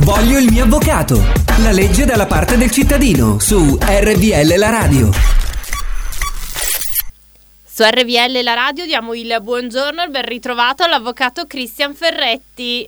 Voglio il mio avvocato. La legge dalla parte del cittadino su RVL la radio. Su RVL la radio diamo il buongiorno e il ben ritrovato all'avvocato Cristian Ferretti.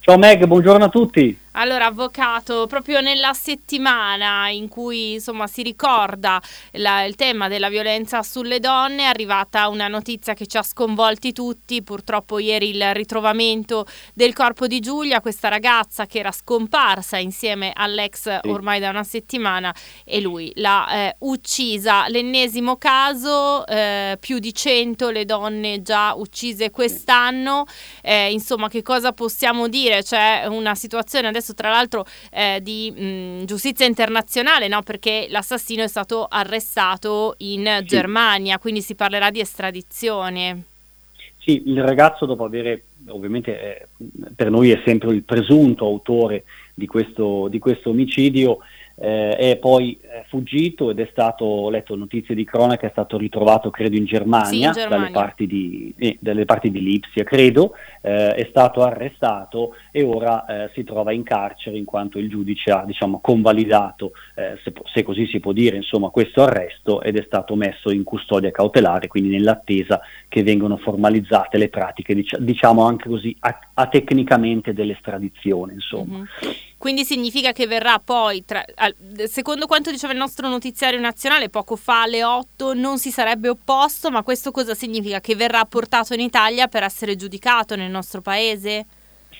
Ciao Meg, buongiorno a tutti. Allora, avvocato, proprio nella settimana in cui insomma si ricorda la, il tema della violenza sulle donne, è arrivata una notizia che ci ha sconvolti tutti. Purtroppo ieri il ritrovamento del corpo di Giulia, questa ragazza che era scomparsa insieme all'ex ormai da una settimana e lui l'ha eh, uccisa. L'ennesimo caso, eh, più di 100 le donne già uccise quest'anno. Eh, insomma, che cosa possiamo dire? C'è una situazione adesso, tra l'altro, eh, di mh, giustizia internazionale, no? Perché l'assassino è stato arrestato in Germania, quindi si parlerà di estradizione. Sì, il ragazzo dopo avere, ovviamente eh, per noi è sempre il presunto autore di questo, di questo omicidio, eh, è poi eh, fuggito ed è stato, ho letto notizie di cronaca, è stato ritrovato credo in Germania, Sì, in Germania. dalle parti di, eh, dalle parti di Lipsia credo, eh, è stato arrestato e ora eh, si trova in carcere in quanto il giudice ha diciamo, convalidato, eh, se, se così si può dire, insomma, questo arresto ed è stato messo in custodia cautelare, quindi nell'attesa che vengano formalizzate le pratiche, dic- diciamo anche così, a- atecnicamente dell'estradizione, insomma. Mhm. Quindi significa che verrà poi, tra- secondo quanto diceva il nostro notiziario nazionale poco fa alle 8, non si sarebbe opposto, ma questo cosa significa? Che verrà portato in Italia per essere giudicato nel nostro paese?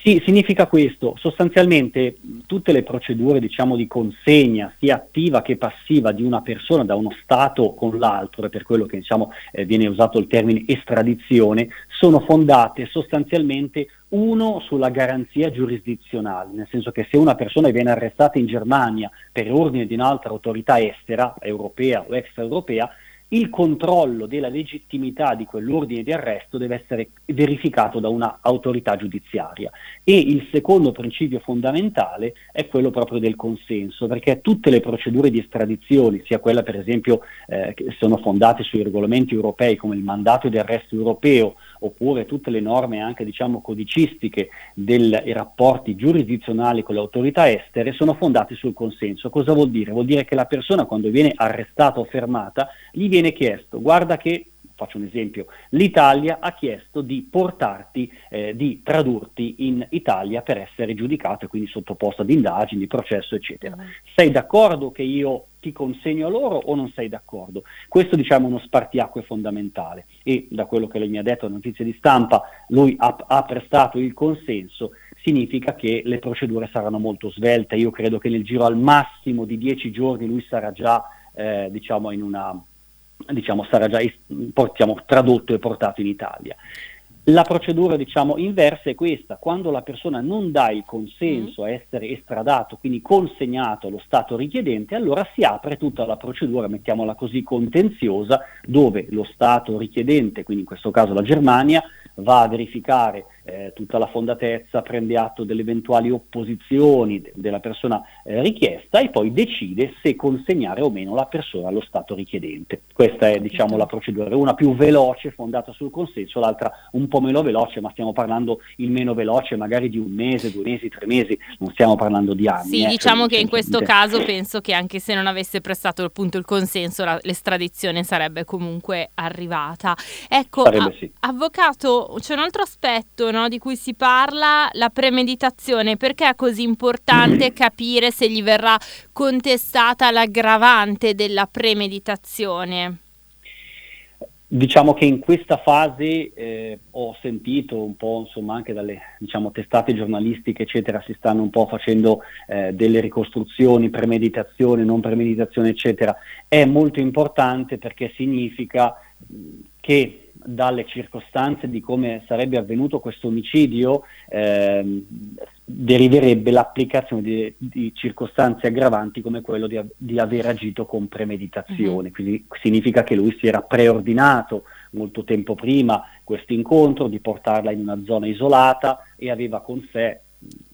Sì, significa questo. Sostanzialmente tutte le procedure diciamo, di consegna, sia attiva che passiva, di una persona da uno Stato con l'altro, e per quello che diciamo, eh, viene usato il termine estradizione, sono fondate sostanzialmente uno sulla garanzia giurisdizionale, nel senso che se una persona viene arrestata in Germania per ordine di un'altra autorità estera, europea o extraeuropea, il controllo della legittimità di quell'ordine di arresto deve essere verificato da una autorità giudiziaria. E il secondo principio fondamentale è quello proprio del consenso, perché tutte le procedure di estradizione, sia quella per esempio eh, che sono fondate sui regolamenti europei come il mandato di arresto europeo, oppure tutte le norme anche diciamo codicistiche dei rapporti giurisdizionali con le autorità estere sono fondate sul consenso. Cosa vuol dire? Vuol dire che la persona quando viene arrestata o fermata gli viene chiesto guarda che Faccio un esempio, l'Italia ha chiesto di portarti, eh, di tradurti in Italia per essere giudicato e quindi sottoposto ad indagini, processo, eccetera. Sei d'accordo che io ti consegno loro o non sei d'accordo? Questo diciamo è uno spartiacque fondamentale e da quello che lei mi ha detto, notizie di stampa, lui ha, ha prestato il consenso, significa che le procedure saranno molto svelte. Io credo che nel giro al massimo di dieci giorni lui sarà già eh, diciamo in una diciamo sarà già portiamo, tradotto e portato in Italia. La procedura diciamo inversa è questa, quando la persona non dà il consenso a essere estradato, quindi consegnato allo Stato richiedente, allora si apre tutta la procedura, mettiamola così, contenziosa, dove lo Stato richiedente, quindi in questo caso la Germania, va a verificare eh, tutta la fondatezza, prende atto delle eventuali opposizioni de- della persona eh, richiesta e poi decide se consegnare o meno la persona allo Stato richiedente. Questa è diciamo la procedura, una più veloce, fondata sul consenso, l'altra un po' meno veloce, ma stiamo parlando il meno veloce magari di un mese, due mesi, tre mesi, non stiamo parlando di anni. Sì, eh, diciamo che in questo caso penso che anche se non avesse prestato appunto il consenso, la- l'estradizione sarebbe comunque arrivata. Ecco, a- sì. avvocato, c'è un altro aspetto no, di cui si parla, la premeditazione. Perché è così importante capire se gli verrà contestata l'aggravante della premeditazione? Diciamo che in questa fase eh, ho sentito un po' insomma anche dalle diciamo, testate giornalistiche eccetera si stanno un po' facendo eh, delle ricostruzioni, premeditazione, non premeditazione eccetera. È molto importante perché significa che dalle circostanze di come sarebbe avvenuto questo omicidio ehm, deriverebbe l'applicazione di, di, circostanze aggravanti come quello di, di aver agito con premeditazione, mm-hmm. quindi significa che lui si era preordinato molto tempo prima questo incontro, di portarla in una zona isolata e aveva con sé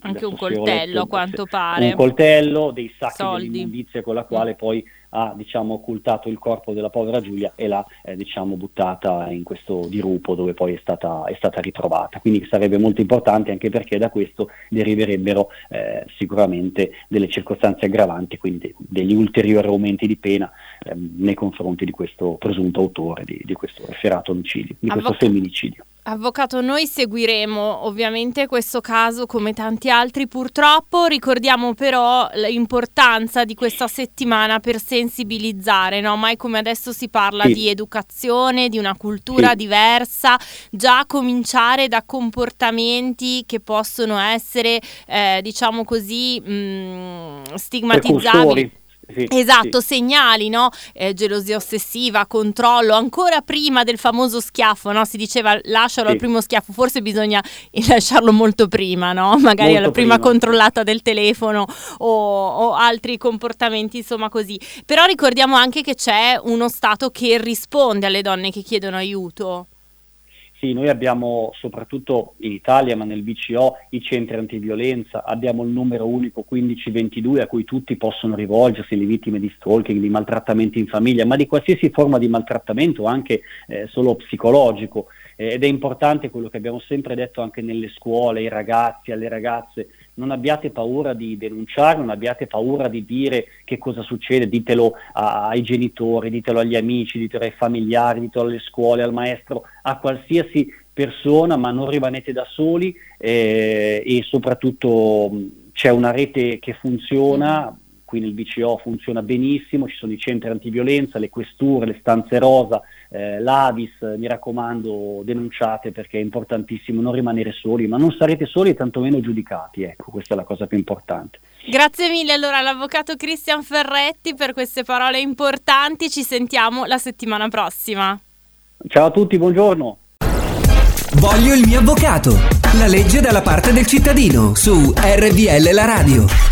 anche un coltello a quanto pare. Un coltello, dei sacchi di immondizia con la quale poi ha diciamo, occultato il corpo della povera Giulia e l'ha eh, diciamo, buttata in questo dirupo dove poi è stata, è stata, ritrovata. Quindi sarebbe molto importante anche perché da questo deriverebbero eh, sicuramente delle circostanze aggravanti, quindi degli ulteriori aumenti di pena eh, nei confronti di questo presunto autore di, di questo referato omicidio, di questo Avvoc- femminicidio. Avvocato, noi seguiremo ovviamente questo caso come tanti altri purtroppo, ricordiamo però l'importanza di questa settimana per sensibilizzare, no? mai come adesso si parla sì. di educazione, di una cultura sì. diversa, già cominciare da comportamenti che possono essere, eh, diciamo così, mh, mm, stigmatizzabili sì, esatto, sì. segnali, no? Eh, gelosia ossessiva, controllo, ancora prima del famoso schiaffo, no? Si diceva lascialo sì. al primo schiaffo, forse bisogna lasciarlo molto prima, no? Magari molto alla prima, prima, controllata del telefono o, o, altri comportamenti, insomma così. Però ricordiamo anche che c'è uno Stato che risponde alle donne che chiedono aiuto. Sì, noi abbiamo soprattutto in Italia, ma nel VCO, i centri antiviolenza, abbiamo il numero unico 1522 a cui tutti possono rivolgersi, le vittime di stalking, di maltrattamenti in famiglia, ma di qualsiasi forma di maltrattamento, anche eh, solo psicologico. Eh, ed è importante quello che abbiamo sempre detto anche nelle scuole, ai ragazzi, alle ragazze, non abbiate paura di denunciare, non abbiate paura di dire che cosa succede, ditelo ai genitori, ditelo agli amici, ditelo ai familiari, ditelo alle scuole, al maestro, a qualsiasi persona, ma non rimanete da soli eh, e soprattutto c'è una rete che funziona, qui nel BCO funziona benissimo, ci sono i centri antiviolenza, le questure, le stanze rosa, eh, l'Avis, mi raccomando denunciate perché è importantissimo non rimanere soli, ma non sarete soli e tantomeno giudicati, ecco, questa è la cosa più importante. Grazie mille allora all'avvocato Cristian Ferretti per queste parole importanti, ci sentiamo la settimana prossima. Ciao a tutti, buongiorno. Voglio il mio avvocato, la legge dalla parte del cittadino su RVL la radio.